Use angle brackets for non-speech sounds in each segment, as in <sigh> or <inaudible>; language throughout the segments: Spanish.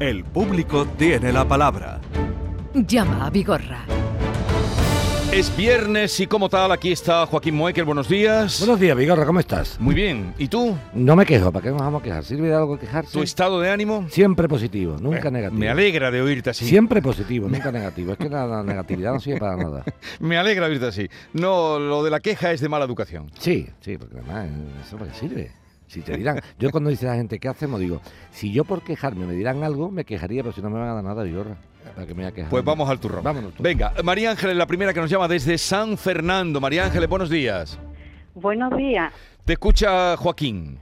El público tiene la palabra. Llama a Vigorra. Es viernes y como tal, aquí está Joaquín Moekel. Buenos días. Buenos días, Vigorra, ¿cómo estás? Muy bien. ¿Y tú? No me quejo, ¿para qué nos vamos a quejar? ¿Sirve de algo quejarse? ¿Tu estado de ánimo? Siempre positivo, nunca Eh, negativo. Me alegra de oírte así. Siempre positivo, nunca negativo. Es que la, la negatividad no sirve para nada. <laughs> Me alegra de oírte así. No, lo de la queja es de mala educación. Sí, sí, porque además eso para qué sirve. Si te dirán, yo cuando dice la gente, ¿qué hacemos? Digo, si yo por quejarme me dirán algo, me quejaría, pero si no me van a dar nada, Vigorra. ¿Para que me voy a quejar? Pues vamos al turrón. Vámonos. tú. Venga, María Ángeles, la primera que nos llama desde San Fernando. María Ángeles, buenos días. Buenos días. Te escucha Joaquín.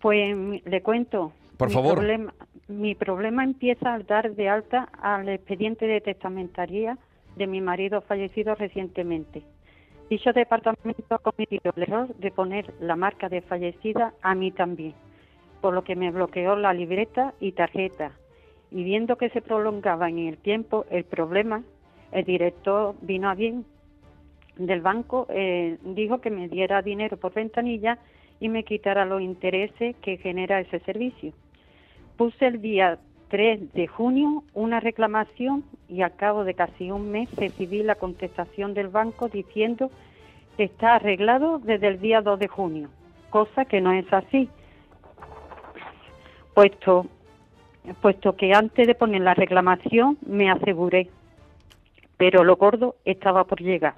Pues le cuento. Por mi favor. Problema, mi problema empieza al dar de alta al expediente de testamentaría de mi marido fallecido recientemente. Dicho departamento ha cometido el error de poner la marca de fallecida a mí también, por lo que me bloqueó la libreta y tarjeta. Y viendo que se prolongaba en el tiempo el problema, el director vino a bien del banco, eh, dijo que me diera dinero por ventanilla y me quitara los intereses que genera ese servicio. Puse el día 3 de junio una reclamación y al cabo de casi un mes recibí la contestación del banco diciendo que está arreglado desde el día 2 de junio, cosa que no es así, puesto, puesto que antes de poner la reclamación me aseguré, pero lo gordo estaba por llegar.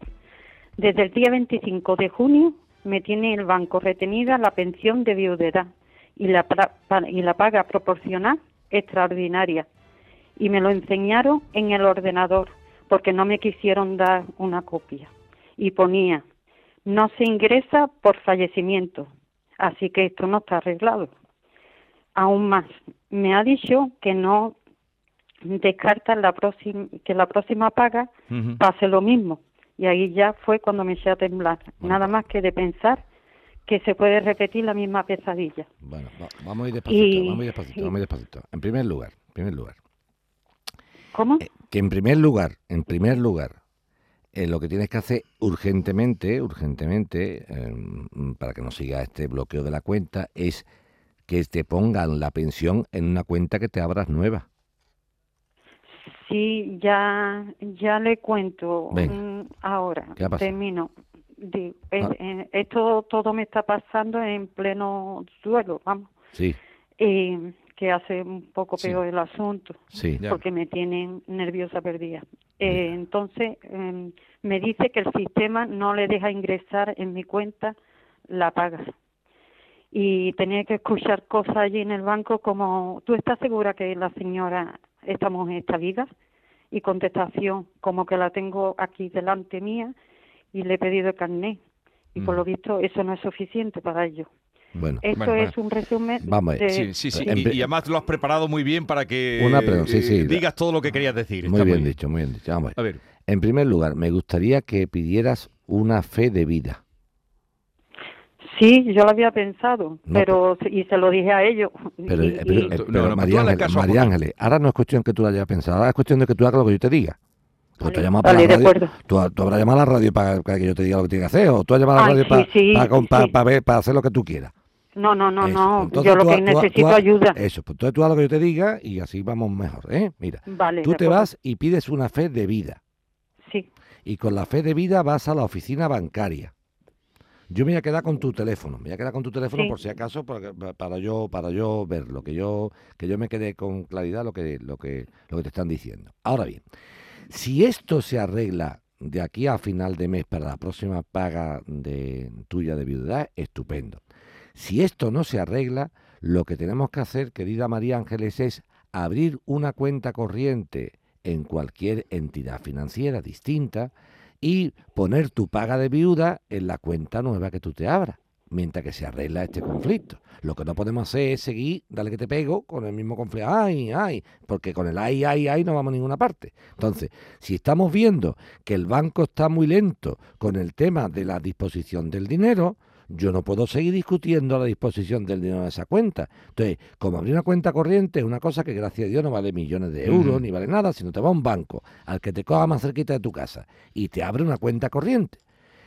Desde el día 25 de junio me tiene el banco retenida la pensión de viudedad y la, y la paga proporcional extraordinaria. Y me lo enseñaron en el ordenador porque no me quisieron dar una copia. Y ponía, no se ingresa por fallecimiento, así que esto no está arreglado. Aún más, me ha dicho que no descarta la próxima, que la próxima paga pase lo mismo. Y ahí ya fue cuando me eché a temblar. Nada más que de pensar que se puede repetir la misma pesadilla. Bueno, va- vamos a ir despacito, Y- vamos a ir despacito, y- vamos a ir despacito. En primer lugar, en primer lugar, ¿Cómo? eh, que en primer lugar, en primer lugar, eh, lo que tienes que hacer urgentemente, urgentemente, eh, mm, para que no siga este bloqueo de la cuenta, es que te pongan la pensión en una cuenta que te abras nueva. Sí, ya, ya le cuento Venga. mm, ahora. ¿Qué ha pasado? Termino. Ah. eh, esto todo me está pasando en pleno suelo, vamos. Sí, Eh, que hace un poco Sí. peor el asunto. sí. Ya. porque me tienen nerviosa perdida. Eh, entonces, em, me dice que el sistema no le deja ingresar en mi cuenta la paga. Y tenía que escuchar cosas allí en el banco como, ¿tú estás segura que la señora, esta mujer está viva? Y contestación, como que la tengo aquí delante mía y le he pedido el carnet. Y por Mm. lo visto eso no es suficiente para ello. Bueno, Esto Bueno, bueno. es un resumen Vamos a ver. de... Sí, sí, sí. Y, además lo has preparado muy bien para que Una pregunta, sí, eh, sí. digas todo lo que querías decir. muy Está bien dicho, muy bien dicho. Vamos a ver. En primer lugar, me gustaría que pidieras una fe de vida. Sí, yo lo había pensado, No, pero y se lo dije a ellos. Pero, y- eh, pero, y- eh, No, pero no, no, María, Ángeles, María. Ángeles, ahora no es cuestión que tú lo hayas pensado, ahora es cuestión de que tú hagas lo que yo te diga. Pues tú, Vale, llamas vale, para la de radio, acuerdo. tú, tú habrás llamado a la radio para, para que yo te diga lo que tienes que hacer, o tú has llamado a la radio sí, para, sí, para, para- sí. para ver, para hacer lo que tú quieras. No, no, no, Eso, no. pues entonces Yo lo tú que tú tú necesito ha- ayuda. Eso, pues entonces tú haz lo que yo te diga y así vamos mejor, ¿eh? Mira, Vale. tú te acuerdo. vas y pides una fe de vida. Sí, y con la fe de vida vas a la oficina bancaria. Yo me voy a quedar con tu teléfono, me voy a quedar con tu teléfono Sí. por si acaso para, para yo para yo verlo, que yo que yo me quede con claridad lo que lo que lo que te están diciendo. Ahora bien, si esto se arregla de aquí a final de mes para la próxima paga de tuya de viudedad, estupendo. Si esto no se arregla, lo que tenemos que hacer, querida María Ángeles, es abrir una cuenta corriente en cualquier entidad financiera distinta y poner tu paga de viuda en la cuenta nueva que tú te abras, mientras que se arregla este conflicto. Lo que no podemos hacer es seguir, dale que te pego, con el mismo conflicto. Ay, ay, porque con el ay, ay, ay no vamos a ninguna parte. Entonces, si estamos viendo que el banco está muy lento con el tema de la disposición del dinero, yo no puedo seguir discutiendo la disposición del dinero de esa cuenta. Entonces, como abrir una cuenta corriente es una cosa que gracias a Dios no vale millones de euros ni vale nada, sino te va a un banco al que te coja más cerquita de tu casa y te abre una cuenta corriente.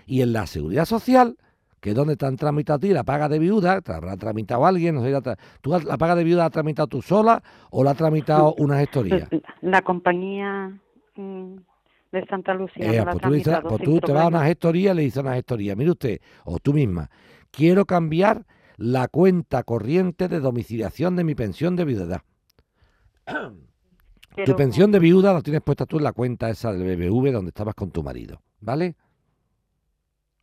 Y en la seguridad social, que dónde te han tramitado a ti la paga de viuda, te la habrá tramitado alguien, no sé, la ¿tú la paga de viuda la has tramitado tú sola o la ha tramitado una gestoría? La compañía mm, de Santa Lucía Eh, ha pues tú, dices- pues tú te vas a una gestoría y le dices a una gestoría, mire usted, o tú misma, quiero cambiar la cuenta corriente de domiciliación de mi pensión de viudedad. Tu pensión de viuda la tienes puesta tú en la cuenta esa del BBV donde estabas con tu marido, ¿vale?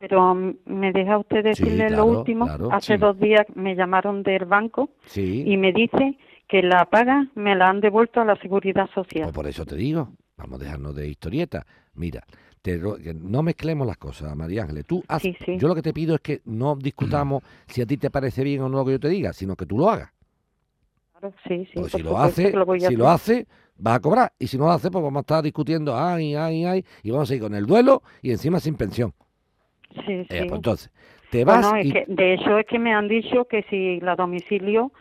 Pero mm, me deja usted decirle claro, lo último. claro, Hace sí. dos días me llamaron del banco Sí. y me dice que la paga me la han devuelto a la seguridad social. Pues por eso te digo, vamos a dejarnos de historieta. Mira, te no mezclemos las cosas, María Ángeles. Tú haz- Sí, sí. Yo lo que te pido es que no discutamos <clears throat> si a ti te parece bien o no lo que yo te diga, sino que tú lo hagas. Claro, sí, sí, por si lo hace, lo si lo hace, vas a cobrar. Y si no lo hace, pues vamos a estar discutiendo, ay, ay, ay, y vamos a ir con el duelo y encima sin pensión. Sí, Eh, sí. pues entonces, te vas Bueno, es y que, de hecho es que me han dicho que si la domicilio,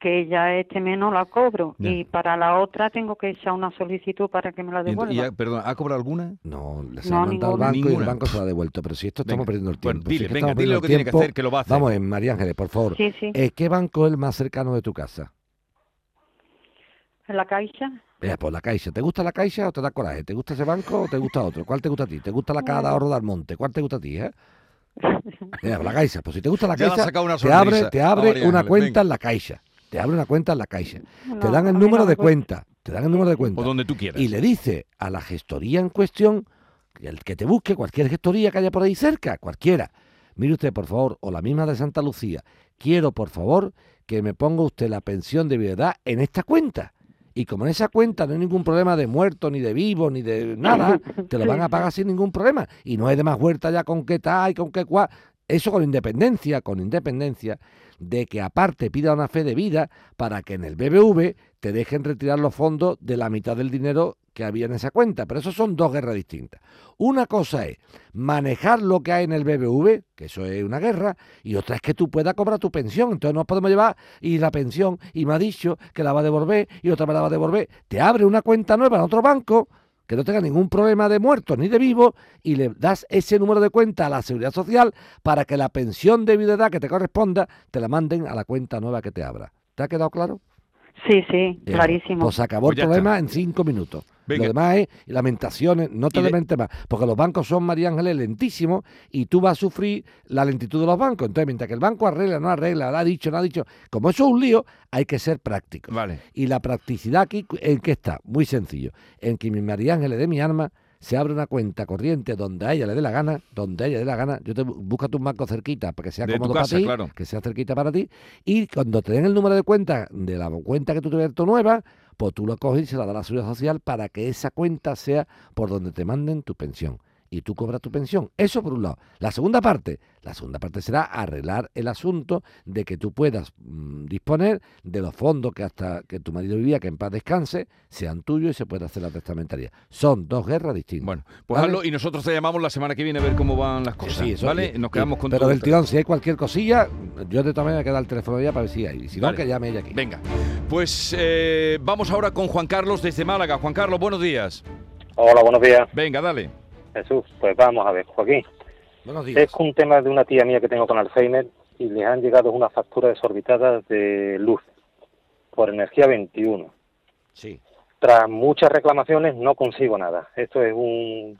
que ya este mes no la cobro Ya. y para la otra tengo que echar una solicitud para que me la Y ent- devuelva. y ya, perdón, ¿ha cobrado alguna? no, le se No, la han al ninguna. banco y el Ninguna. banco se la ha devuelto. Pero si esto estamos Venga. perdiendo el Bueno, tiempo. si es dile, que venga, estamos dile lo que tiene que tiempo, hacer, que lo va a hacer. Vamos, en María Ángeles, por favor. Sí, sí. Eh, ¿Qué banco es el más cercano de tu casa? ¿En la caixa? Eh, pues la Caixa. ¿Te gusta la Caixa o te da coraje? ¿Te gusta ese banco o te gusta otro? ¿Cuál te gusta a ti? ¿Te gusta la Caja de Ahorro del Monte? ¿Cuál te gusta a ti, eh? <laughs> Mira, la Caixa. Pues si te gusta la Ya Caixa, te abre, te abre una cuenta venga. en la Caixa. Te abre una cuenta en la Caixa. te dan el número de cuenta. Te dan el número de cuenta. O donde tú quieras. Y le dice a la gestoría en cuestión, que el que te busque, cualquier gestoría que haya por ahí cerca, cualquiera. Mire usted, por favor, o la misma de Santa Lucía, quiero, por favor, que me ponga usted la pensión de viudedad en esta cuenta. Y como en esa cuenta no hay ningún problema de muerto, ni de vivo, ni de nada, te lo van a <laughs> pagar sin ningún problema. Y no hay de más vuelta ya con qué tal y con qué cual. Eso con independencia, con independencia de que aparte pida una fe de vida para que en el BBV te dejen retirar los fondos de la mitad del dinero que había en esa cuenta. Pero eso son dos guerras distintas. Una cosa es manejar lo que hay en el BBV, que eso es una guerra, y otra es que tú puedas cobrar tu pensión. Entonces no podemos llevar y la pensión, y me ha dicho que la va a devolver y otra me la va a devolver. Te abre una cuenta nueva en otro banco que no tenga ningún problema de muertos ni de vivos y le das ese número de cuenta a la seguridad social para que la pensión de viudedad que te corresponda te la manden a la cuenta nueva que te abra. ¿Te ha quedado claro? Sí, sí, Bien, clarísimo. Pues acabó Pues el problema en cinco minutos. Venga. Lo demás es lamentaciones, no te lamentes más, porque los bancos son, María Ángeles, lentísimos y tú vas a sufrir la lentitud de los bancos. Entonces, mientras que el banco arregla, no arregla, lo ha dicho, no ha dicho, como eso es un lío, hay que ser práctico. Vale. Y la practicidad aquí, ¿en qué está? Muy sencillo. En que mi María Ángeles de mi arma se abre una cuenta corriente donde a ella le dé la gana, donde a ella le dé la gana. Yo te bu- busca tu banco cerquita para que sea De tu cómodo casa, para ti, claro. que sea cerquita para ti. Y cuando te den el número de cuenta de la cuenta que tú te abierto nueva, pues tú lo coges y se la das a la seguridad social para que esa cuenta sea por donde te manden tu pensión. Y tú cobras tu pensión. Eso por un lado. La segunda parte, la segunda parte será arreglar el asunto de que tú puedas mm, disponer de los fondos que hasta que tu marido vivía, que en paz descanse, sean tuyos y se pueda hacer la testamentaria. Son dos guerras distintas. Bueno, pues ¿Vale? hazlo y nosotros te llamamos la semana que viene a ver cómo van las cosas. Sí, eso, ¿Vale? y- Nos y- quedamos con Pero todo del el tirón, si hay cualquier cosilla, yo de todas maneras voy a quedar el teléfono ya para ver si hay. Y si Vale. no, que llame ella aquí. Venga, pues eh, vamos ahora con Juan Carlos desde Málaga. Juan Carlos, buenos días. Hola, buenos días, Venga, dale. Jesús. Pues vamos a ver, Joaquín. Buenos días. Es un tema de una tía mía que tengo con Alzheimer y les han llegado unas facturas desorbitadas de luz por energía 21. Sí. Tras muchas reclamaciones no consigo nada. Esto es un,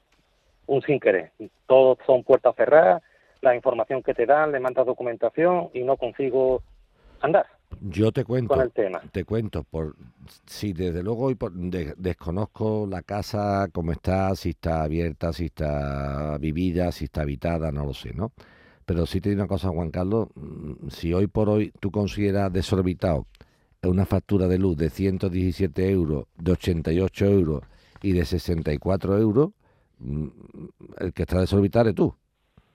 un sin querer. Todos son puertas cerradas, la información que te dan, le mandas documentación y no consigo andar Yo te cuento. con el tema. Te cuento, por si desde luego y por- de- desconozco la casa, cómo está, si está abierta, si está vivida, si está habitada, no lo sé, ¿no? Pero sí te digo una cosa, Juan Carlos, mm, si hoy por hoy tú consideras desorbitado una factura de luz de 117 euros, de 88 euros y de 64 euros, mm, el que está desorbitado eres tú.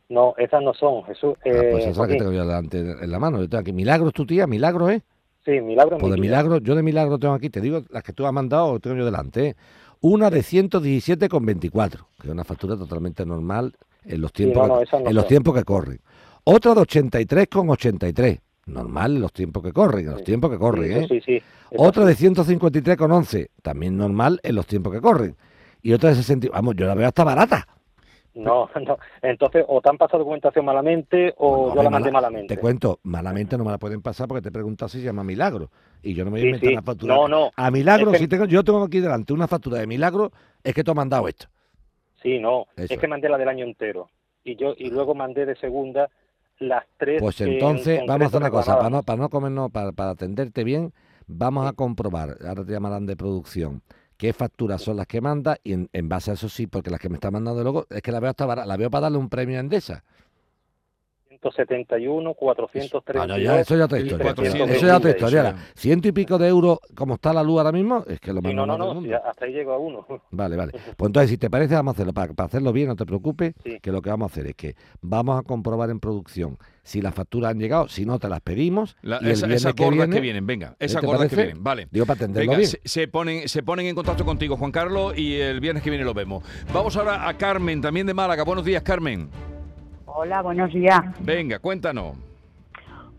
No, esas no son, Jesús. Ah, pues Eh, esa que tengo yo delante en la mano. Yo tengo aquí. Milagros tu tía, milagros, ¿eh? sí, milagro Pues mi de milagro, yo de milagro tengo aquí, te digo, las que tú has mandado, tengo yo delante. ¿eh? Una de 117,24, que es una factura totalmente normal en los tiempos, no, que, no en los tiempos que corren. Otra de 83,83, normal en los tiempos que corren, en los Sí. tiempos que corren. Sí, ¿eh? sí, sí. Otra de 153,11, también normal en los tiempos que corren. Y otra de 60, vamos, yo la veo hasta barata. No, <laughs> no. Entonces, o te han pasado documentación malamente o yo la mandé mala- malamente. Te cuento, malamente no me la pueden pasar porque te he preguntado si se llama Milagro. Y yo no me voy a inventar sí. una factura. No, no. A Milagro, Es que- si tengo, yo tengo aquí delante una factura de Milagro, es que tú has mandado esto. Sí, no. Eso. Es que mandé la del año entero. Y yo y luego mandé de segunda las tres. Pues en entonces, vamos a hacer una cosa, para no, para no comernos, para, para atenderte bien, vamos a comprobar, ahora te llamarán de producción, qué facturas son las que manda y en, base a eso sí, porque las que me está mandando luego, es que la veo hasta barata, la veo para darle un premio a Endesa. 171, 432. Ah, no, ya, eso ya otra y historia. 426, Eso ya otra eso historia. ya. Ahora, Ciento y pico de euros, como está la luz ahora mismo, es que lo Sí, manda no, no, más no, sí, hasta ahí llego a uno. <laughs> Vale, vale. Pues entonces, si te parece, vamos a hacerlo. Para, para hacerlo bien, no te preocupes, Sí. que lo que vamos a hacer es que vamos a comprobar en producción si las facturas han llegado, si no, te las pedimos. La- y el esa- viernes esas que gordas viene, que vienen, venga, esas ¿te gordas que vienen, vale. Digo, para atenderlo Venga, bien. se, se ponen, se ponen en contacto contigo, Juan Carlos, y el viernes que viene lo vemos. Vamos ahora a Carmen, también de Málaga. Buenos días, Carmen. Hola, buenos días. Venga, cuéntanos.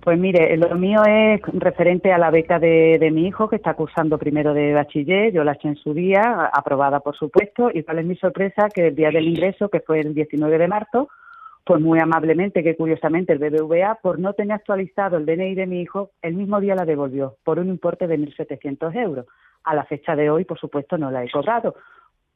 Pues mire, lo mío es referente a la beca de, de mi hijo que está cursando primero de bachiller. Yo la eché en su día, aprobada por supuesto. Y cuál es mi sorpresa que el día del ingreso, que fue el 19 de marzo, pues muy amablemente, que curiosamente el BBVA, por no tener actualizado el DNI de mi hijo, el mismo día la devolvió por un importe de 1.700 euros. A la fecha de hoy, por supuesto, no la he cobrado.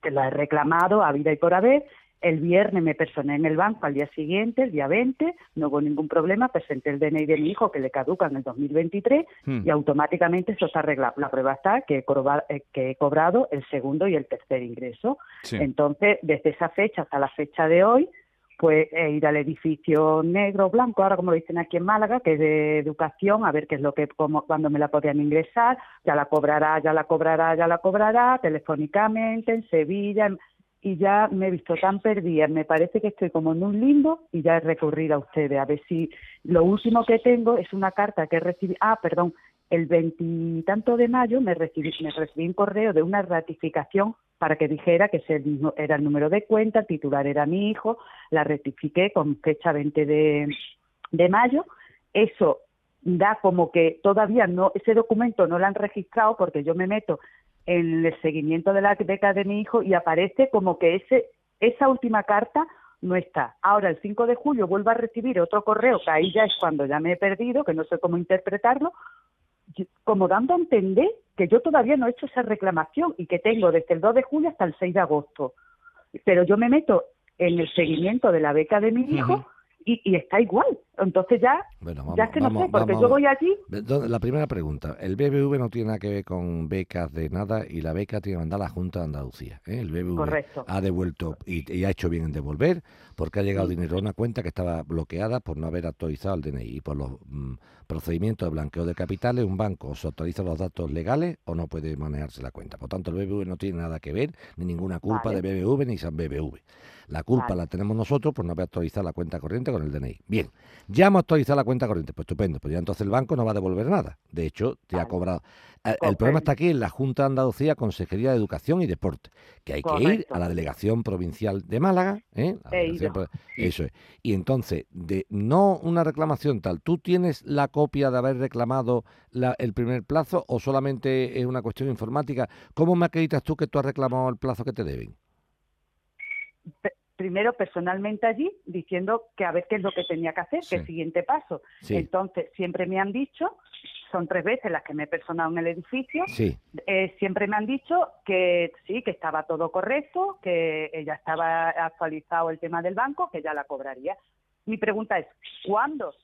Que la he reclamado a vida y por haber. El viernes me personé en el banco al día siguiente, el día 20, no hubo ningún problema, presenté el DNI de mi hijo que le caduca en el 2023 Hmm. y automáticamente eso está arreglado. La prueba está que he, corba- eh, que he cobrado el segundo y el tercer ingreso. Sí. Entonces, desde esa fecha hasta la fecha de hoy, pues he ido al edificio negro blanco, ahora como lo dicen aquí en Málaga, que es de educación, a ver qué es lo que, cómo, cuándo me la podían ingresar, ya la cobrará, ya la cobrará, ya la cobrará, telefónicamente, en Sevilla, en- y ya me he visto tan perdida, me parece que estoy como en un limbo y ya he recurrido a ustedes, a ver si lo último que tengo es una carta que recibí, ah, perdón, el veintitanto de mayo me recibí, me recibí un correo de una ratificación para que dijera que ese era el número de cuenta, el titular era mi hijo, la rectifiqué con fecha 20 de, de mayo. Eso da como que todavía no, ese documento no lo han registrado porque yo me meto en el seguimiento de la beca de mi hijo y aparece como que ese, esa última carta no está. Ahora, el 5 de julio vuelvo a recibir otro correo, que ahí ya es cuando ya me he perdido, que no sé cómo interpretarlo, como dando a entender que yo todavía no he hecho esa reclamación y que tengo desde el 2 de julio hasta el 6 de agosto. Pero yo me meto en el seguimiento de la beca de mi hijo. Y, y está igual. Entonces ya, Bueno, vamos, ya es que no sé, porque vamos- yo voy allí ¿Dónde- La primera pregunta. El BBV no tiene nada que ver con becas de nada y la beca tiene que mandar la Junta de Andalucía. ¿eh? El BBV Correcto. ha devuelto y, y ha hecho bien en devolver porque ha llegado dinero a una cuenta que estaba bloqueada por no haber actualizado el DNI y por los mm, procedimientos de blanqueo de capitales. Un banco o se actualiza los datos legales o no puede manejarse la cuenta. Por tanto, el BBV no tiene nada que ver ni ninguna culpa Vale. de BBV ni San BBV. La culpa Vale. la tenemos nosotros por no haber actualizado la cuenta corriente con el DNI. Bien, ya hemos actualizado la cuenta corriente, pues estupendo, pues ya entonces el banco no va a devolver nada. De hecho, te ha cobrado. El, el problema está aquí en la Junta de Andalucía, Consejería de Educación y Deporte, que hay que ir a la delegación provincial de Málaga, ¿eh? Delegación Eso es. Y entonces, de no una reclamación tal, ¿tú tienes la copia de haber reclamado la- el primer plazo o solamente es una cuestión informática? ¿Cómo me acreditas tú que tú has reclamado el plazo que te deben? Primero personalmente allí diciendo que a ver qué es lo que tenía que hacer, Sí. que el siguiente paso. Sí, Entonces, siempre me han dicho, son tres veces las que me he personado en el edificio, sí. eh, siempre me han dicho que sí, que estaba todo correcto, que ya estaba actualizado el tema del banco, que ya la cobraría. Mi pregunta es, ¿cuándo?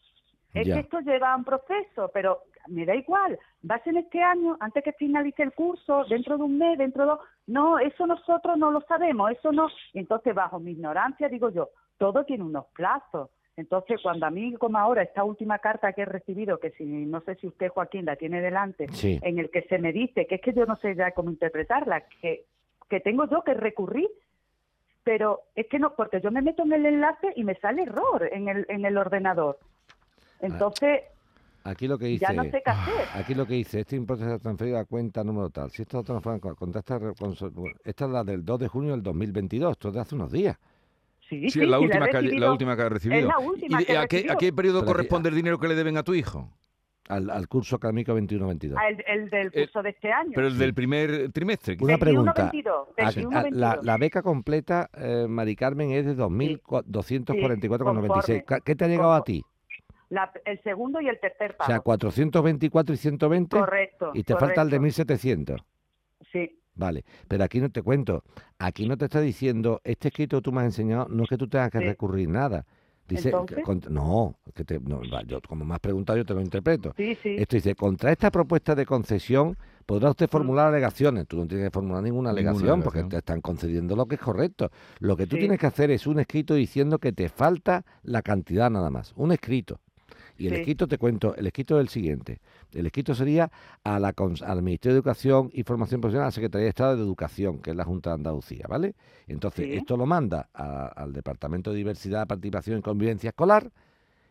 Es Ya. que esto lleva un proceso, pero me da igual. ¿Vas en este año, antes que finalice el curso, dentro de un mes, dentro de dos? No, eso nosotros no lo sabemos, eso no. Entonces, bajo mi ignorancia, digo yo, todo tiene unos plazos. Entonces, cuando a mí, como ahora, esta última carta que he recibido, que si no sé si usted, Joaquín, la tiene delante, Sí. en el que se me dice, que es que yo no sé ya cómo interpretarla, que, que tengo yo que recurrir, pero es que no, porque yo me meto en el enlace y me sale error en el, en el ordenador. Entonces, Aquí lo que dice. ya no sé qué hacer. Aquí lo que dice, este importe se ha transferido a cuenta número tal. Si esto transferido con con esta, esta es la del 2 de junio del 2022, esto es de hace unos días. Sí, Sí, es la, sí, última que, ha- la recibido. última que ha recibido. la última ¿Y que a, qué, a qué periodo Pero aquí- corresponde el dinero que le deben a tu hijo? al, al curso académico 21-22. Ah, el, el del Eh, curso de este año. Pero el del primer trimestre. Una 21, pregunta. 22, A- 21, a- la, 22. la beca completa, eh, Mari Carmen, es de 2.244,96. conforme. ¿Qué te ha llegado a ti? La- el segundo y el tercer O pago. sea, 424 y 120 correcto. y te falta el de correcto. 1.700. Sí, Vale, pero aquí no te cuento, aquí no te está diciendo, este escrito que tú me has enseñado, no es que tú tengas que Sí. recurrir nada. Dice, no, que te, no, yo como me has preguntado yo te lo interpreto. sí, sí. Esto dice, contra esta propuesta de concesión podrá usted formular alegaciones. Tú no tienes que formular ninguna Ninguna alegación porque te están concediendo lo que es correcto. Lo que tú Sí. tienes que hacer es un escrito diciendo que te falta la cantidad nada más. Un escrito. Y el Sí. escrito, te cuento, el escrito es el siguiente. El escrito sería a la, al Ministerio de Educación y Formación Profesional, a la Secretaría de Estado de Educación, que es la Junta de Andalucía, ¿vale? Entonces, Sí. esto lo manda a- al Departamento de Diversidad, Participación y Convivencia Escolar,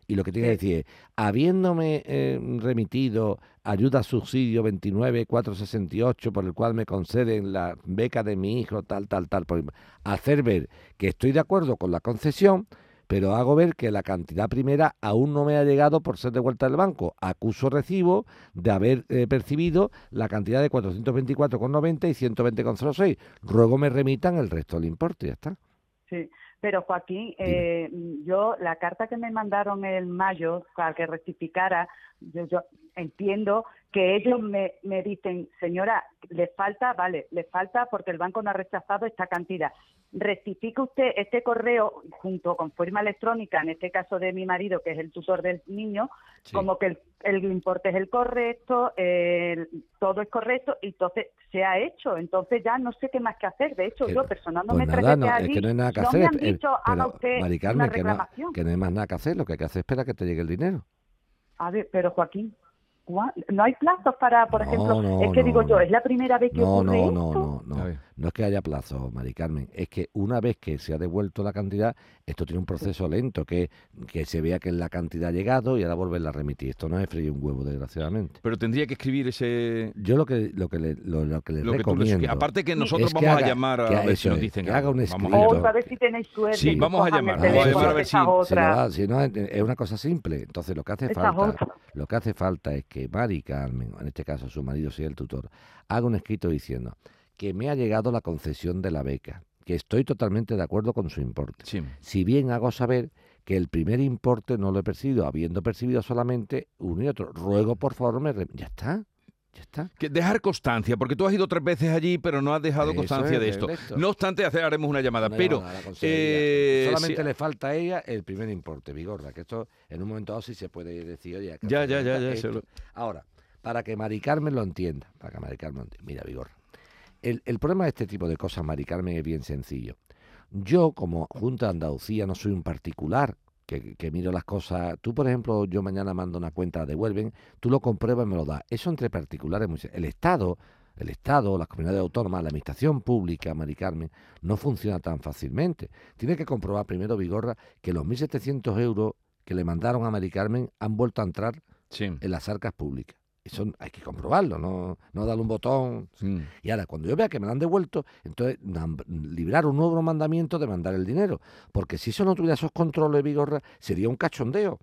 y lo que tiene que decir es, habiéndome eh, remitido ayuda subsidio 29468 por el cual me conceden la beca de mi hijo, tal, tal, tal, por, hacer ver que estoy de acuerdo con la concesión, pero hago ver que la cantidad primera aún no me ha llegado por ser devuelta del banco. Acuso recibo de haber eh, percibido la cantidad de 424,90 y 120,06. Ruego me remitan el resto del importe, ya está. Sí, pero Joaquín, eh, yo la carta que me mandaron en mayo para que rectificara, yo, yo entiendo que ellos me, me dicen, señora, le falta, vale, le falta porque el banco no ha rechazado esta cantidad. Rectifique usted este correo junto con firma electrónica, en este caso de mi marido, que es el tutor del niño, Sí. como que el, el importe es el correcto, el- todo es correcto, y entonces se ha hecho. Entonces ya no sé qué más que hacer. De hecho, Que- yo personándome Pues nada, no, es allí, que no hay nada que no hacer. me han es- dicho, pero, haga usted una Carmen, que no, reclamación. que no hay más nada que hacer, lo que hay que hacer es esperar que te llegue el dinero. A ver, pero Joaquín, ¿cuá- no hay plazos para, por No, ejemplo, no, es que no, digo yo, es la primera vez que No, ocurre no, esto. no, no, no. Ver. No es que haya plazo, Mari Carmen, es que una vez que se ha devuelto la cantidad, esto tiene un proceso lento, que, que se vea que la cantidad ha llegado y ahora volverla a remitir. Esto no es freír un huevo, desgraciadamente. Pero tendría que escribir ese... Yo lo que lo que le, lo, lo que les Lo que tú les- recomiendo Aparte que nosotros es que vamos haga- a llamar a ver si nos dicen que haga un Vamos a escrito. llamar. Otra vez si tenéis suerte. Sí, vamos a llamar, vamos a llamar a ver si- da, si no, es, es una cosa simple. Entonces lo que hace Esa falta, otra. lo que hace falta es que Mari Carmen, en este caso su marido sea el tutor, haga un escrito diciendo que me ha llegado la concesión de la beca, que estoy totalmente de acuerdo con su importe. Sí. Si bien hago saber que el primer importe no lo he percibido, habiendo percibido solamente uno y otro. Ruego, por favor, me... re- Ya está, ya está. Que dejar constancia, porque tú has ido tres veces allí, pero no has dejado Eso constancia es, de esto. esto. No obstante, haremos una llamada, Una pero... llamada eh, Solamente sí- le falta a ella el primer importe, Vigorra, que esto en un momento dado sí se puede decir, oye, Ya, ya, ya, ya, lo- Ahora, para que Mari Carmen lo entienda, para que Mari Carmen lo entienda, mira, Vigorra, el, el problema de este tipo de cosas, Mari Carmen, es bien sencillo. Yo, como Junta de Andalucía, no soy un particular que, que miro las cosas. Tú, por ejemplo, yo mañana mando una cuenta, la devuelven, tú lo compruebas y me lo das. Eso entre particulares, el Estado, el Estado, las comunidades autónomas, la administración pública, Mari Carmen, no funciona tan fácilmente. Tiene que comprobar primero, Vigorra, que los 1.700 euros que le mandaron a Mari Carmen han vuelto a entrar Sí. en las arcas públicas. Eso hay que comprobarlo, no, no darle un botón. Mm. Y ahora, cuando yo vea que me lo han devuelto, entonces librar un nuevo mandamiento de mandar el dinero. Porque si eso no tuviera esos controles, Vigorra, sería un cachondeo.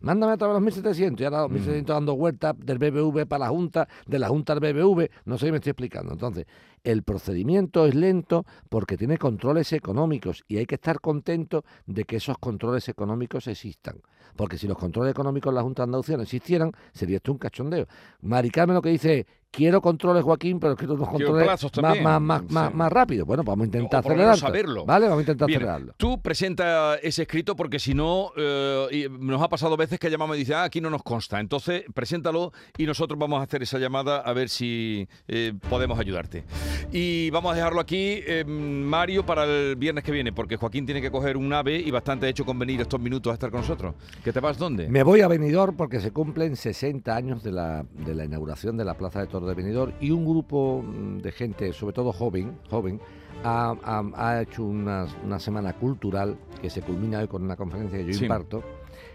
Mándame a través de los 1.700 y ahora los 1.700 dando vueltas del BBV para la Junta, de la Junta al BBV, no sé si me estoy explicando. Entonces, el procedimiento es lento porque tiene controles económicos y hay que estar contento de que esos controles económicos existan. Porque si los controles económicos en la Junta de Andalucía no existieran, sería esto un cachondeo. Mari Carmen lo que dice quiero controles, Joaquín, pero quiero unos controles más, más, más, sí. más, más rápidos. Bueno, vamos a intentar acelerarlo. saberlo. Vale, vamos a intentar Bien, acelerarlo. tú presenta ese escrito porque si no, eh, nos ha pasado veces que llamamos y dice, ah, aquí no nos consta. Entonces, preséntalo y nosotros vamos a hacer esa llamada a ver si eh, podemos ayudarte. Y vamos a dejarlo aquí, eh, Mario, para el viernes que viene, porque Joaquín tiene que coger un ave y bastante hecho con venir estos minutos a estar con nosotros. ¿Que te vas dónde? Me voy a Benidorm porque se cumplen 60 años de la, de la inauguración de la Plaza de Toros de Benidorm y un grupo mm, de gente, sobre todo joven, joven ha, ha- ha hecho una, una semana cultural que se culmina hoy con una conferencia que yo Sí. imparto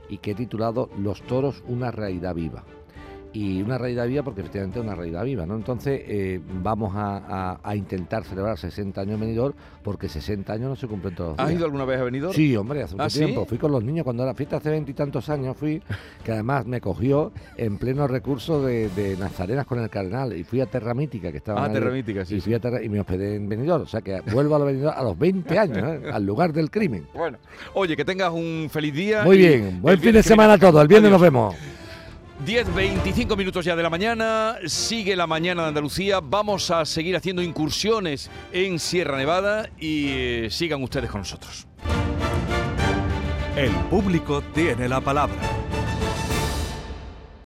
y que he titulado Los toros, una realidad viva. Y una realidad viva porque efectivamente es una realidad viva, ¿no? Entonces eh, vamos a, a- a intentar celebrar 60 años en Benidorm porque 60 años no se cumplen todos los ¿Has días. ido alguna vez a Benidorm? Sí, hombre, hace mucho ¿Ah, sí? tiempo. Fui con los niños cuando era fiesta hace veintitantos años. Fui, que además me cogió en pleno recurso de, de Nazarenas con el Cardenal. Y fui a Terra Mítica, que estaba. Ah, Terra Mítica, sí, Y, fui a Terra- y me hospedé en Benidorm. O sea que vuelvo a los Benidorm a los 20 años, ¿eh? al lugar del crimen. Bueno, oye, que tengas un feliz día. Muy bien, buen fin de semana a todos. El viernes nos vemos. 10, 25 minutos ya de la mañana, sigue la mañana de Andalucía, vamos a seguir haciendo incursiones en Sierra Nevada y eh, sigan ustedes con nosotros. El público tiene la palabra.